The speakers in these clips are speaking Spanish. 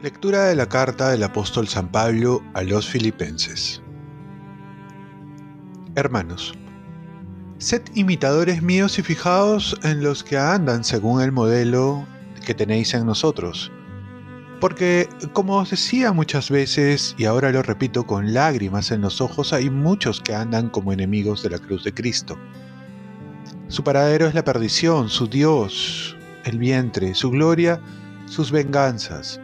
Lectura de la carta del apóstol San Pablo a los filipenses. Hermanos, sed imitadores míos y fijaos en los que andan según el modelo que tenéis en nosotros. Porque, como os decía muchas veces, y ahora lo repito con lágrimas en los ojos, hay muchos que andan como enemigos de la cruz de Cristo. Su paradero es la perdición, su Dios, el vientre, su gloria, sus venganzas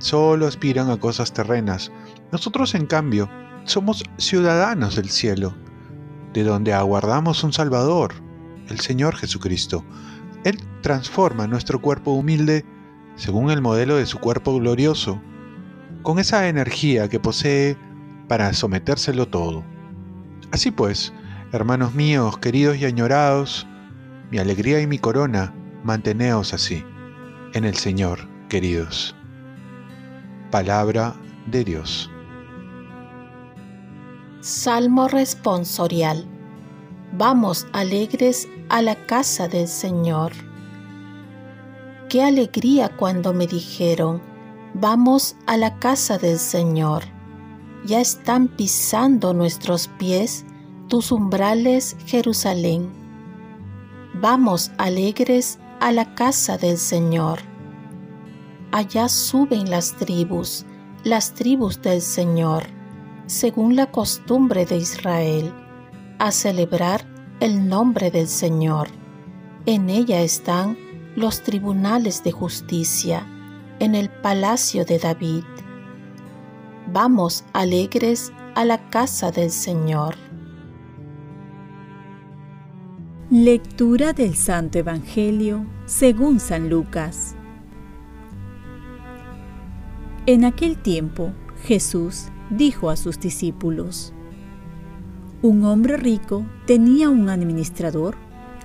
solo aspiran a cosas terrenas. Nosotros, en cambio, somos ciudadanos del cielo, de donde aguardamos un Salvador, el Señor Jesucristo. Él transforma nuestro cuerpo humilde según el modelo de su cuerpo glorioso, con esa energía que posee para sometérselo todo. Así pues, hermanos míos, queridos y añorados, mi alegría y mi corona, manteneos así, en el Señor, queridos. Palabra de Dios. Salmo responsorial. Vamos alegres a la casa del Señor. Qué alegría cuando me dijeron, vamos a la casa del Señor. Ya están pisando nuestros pies tus umbrales, Jerusalén. Vamos alegres a la casa del Señor allá suben las tribus, las tribus del Señor, según la costumbre de Israel, a celebrar el nombre del Señor. En ella están los tribunales de justicia, en el palacio de David. Vamos alegres a la casa del Señor. Lectura del Santo Evangelio según San Lucas. En aquel tiempo Jesús dijo a sus discípulos, Un hombre rico tenía un administrador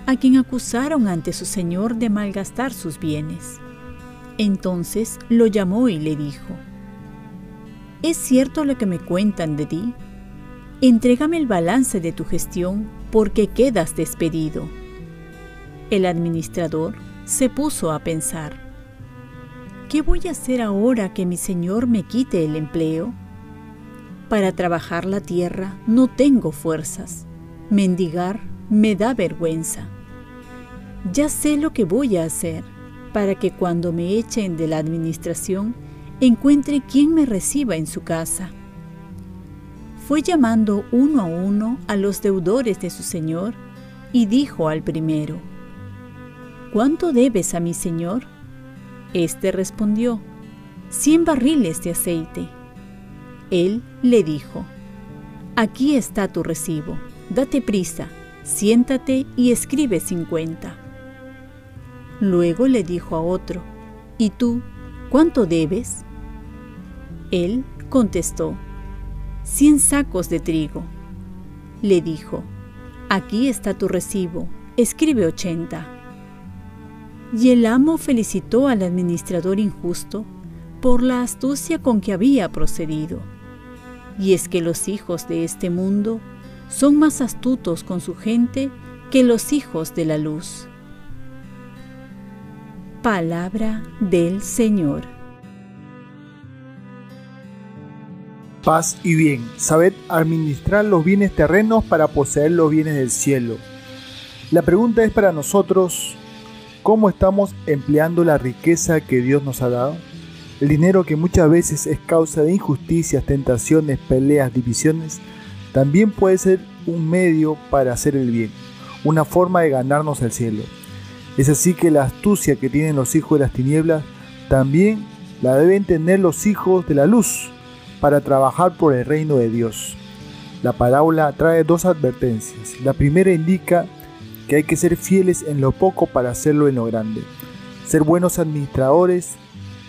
a quien acusaron ante su señor de malgastar sus bienes. Entonces lo llamó y le dijo, ¿Es cierto lo que me cuentan de ti? Entrégame el balance de tu gestión porque quedas despedido. El administrador se puso a pensar, ¿Qué voy a hacer ahora que mi Señor me quite el empleo? Para trabajar la tierra no tengo fuerzas. Mendigar me da vergüenza. Ya sé lo que voy a hacer para que cuando me echen de la administración encuentre quien me reciba en su casa. Fue llamando uno a uno a los deudores de su señor y dijo al primero, ¿Cuánto debes a mi señor? Este respondió, cien barriles de aceite. Él le dijo, aquí está tu recibo, date prisa, siéntate y escribe cincuenta. Luego le dijo a otro, ¿y tú cuánto debes? Él contestó, cien sacos de trigo. Le dijo, aquí está tu recibo, escribe ochenta. Y el amo felicitó al administrador injusto por la astucia con que había procedido. Y es que los hijos de este mundo son más astutos con su gente que los hijos de la luz. Palabra del Señor. Paz y bien. Sabed administrar los bienes terrenos para poseer los bienes del cielo. La pregunta es para nosotros, ¿Cómo estamos empleando la riqueza que Dios nos ha dado? El dinero que muchas veces es causa de injusticias, tentaciones, peleas, divisiones, también puede ser un medio para hacer el bien, una forma de ganarnos el cielo. Es así que la astucia que tienen los hijos de las tinieblas también la deben tener los hijos de la luz para trabajar por el reino de Dios. La parábola trae dos advertencias. La primera indica que hay que ser fieles en lo poco para hacerlo en lo grande, ser buenos administradores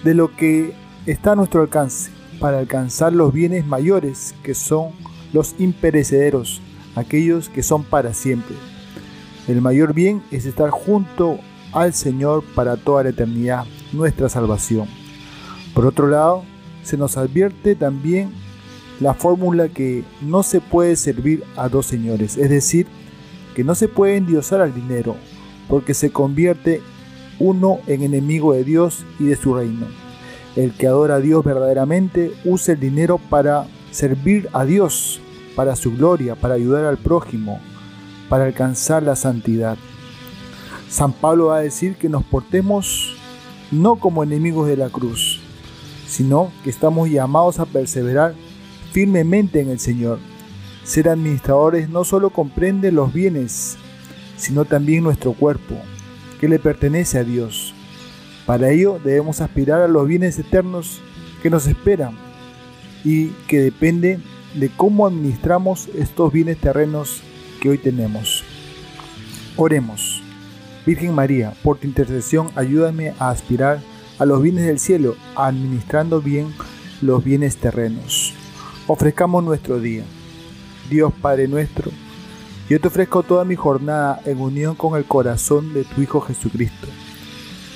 de lo que está a nuestro alcance para alcanzar los bienes mayores que son los imperecederos, aquellos que son para siempre. El mayor bien es estar junto al Señor para toda la eternidad, nuestra salvación. Por otro lado, se nos advierte también la fórmula que no se puede servir a dos señores, es decir, que no se puede endiosar al dinero, porque se convierte uno en enemigo de Dios y de su reino. El que adora a Dios verdaderamente usa el dinero para servir a Dios, para su gloria, para ayudar al prójimo, para alcanzar la santidad. San Pablo va a decir que nos portemos no como enemigos de la cruz, sino que estamos llamados a perseverar firmemente en el Señor. Ser administradores no solo comprende los bienes, sino también nuestro cuerpo, que le pertenece a Dios. Para ello debemos aspirar a los bienes eternos que nos esperan y que depende de cómo administramos estos bienes terrenos que hoy tenemos. Oremos. Virgen María, por tu intercesión ayúdame a aspirar a los bienes del cielo, administrando bien los bienes terrenos. Ofrezcamos nuestro día. Dios Padre nuestro, yo te ofrezco toda mi jornada en unión con el corazón de tu Hijo Jesucristo,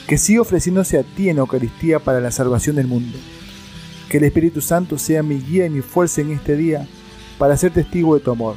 que siga ofreciéndose a ti en Eucaristía para la salvación del mundo. Que el Espíritu Santo sea mi guía y mi fuerza en este día para ser testigo de tu amor.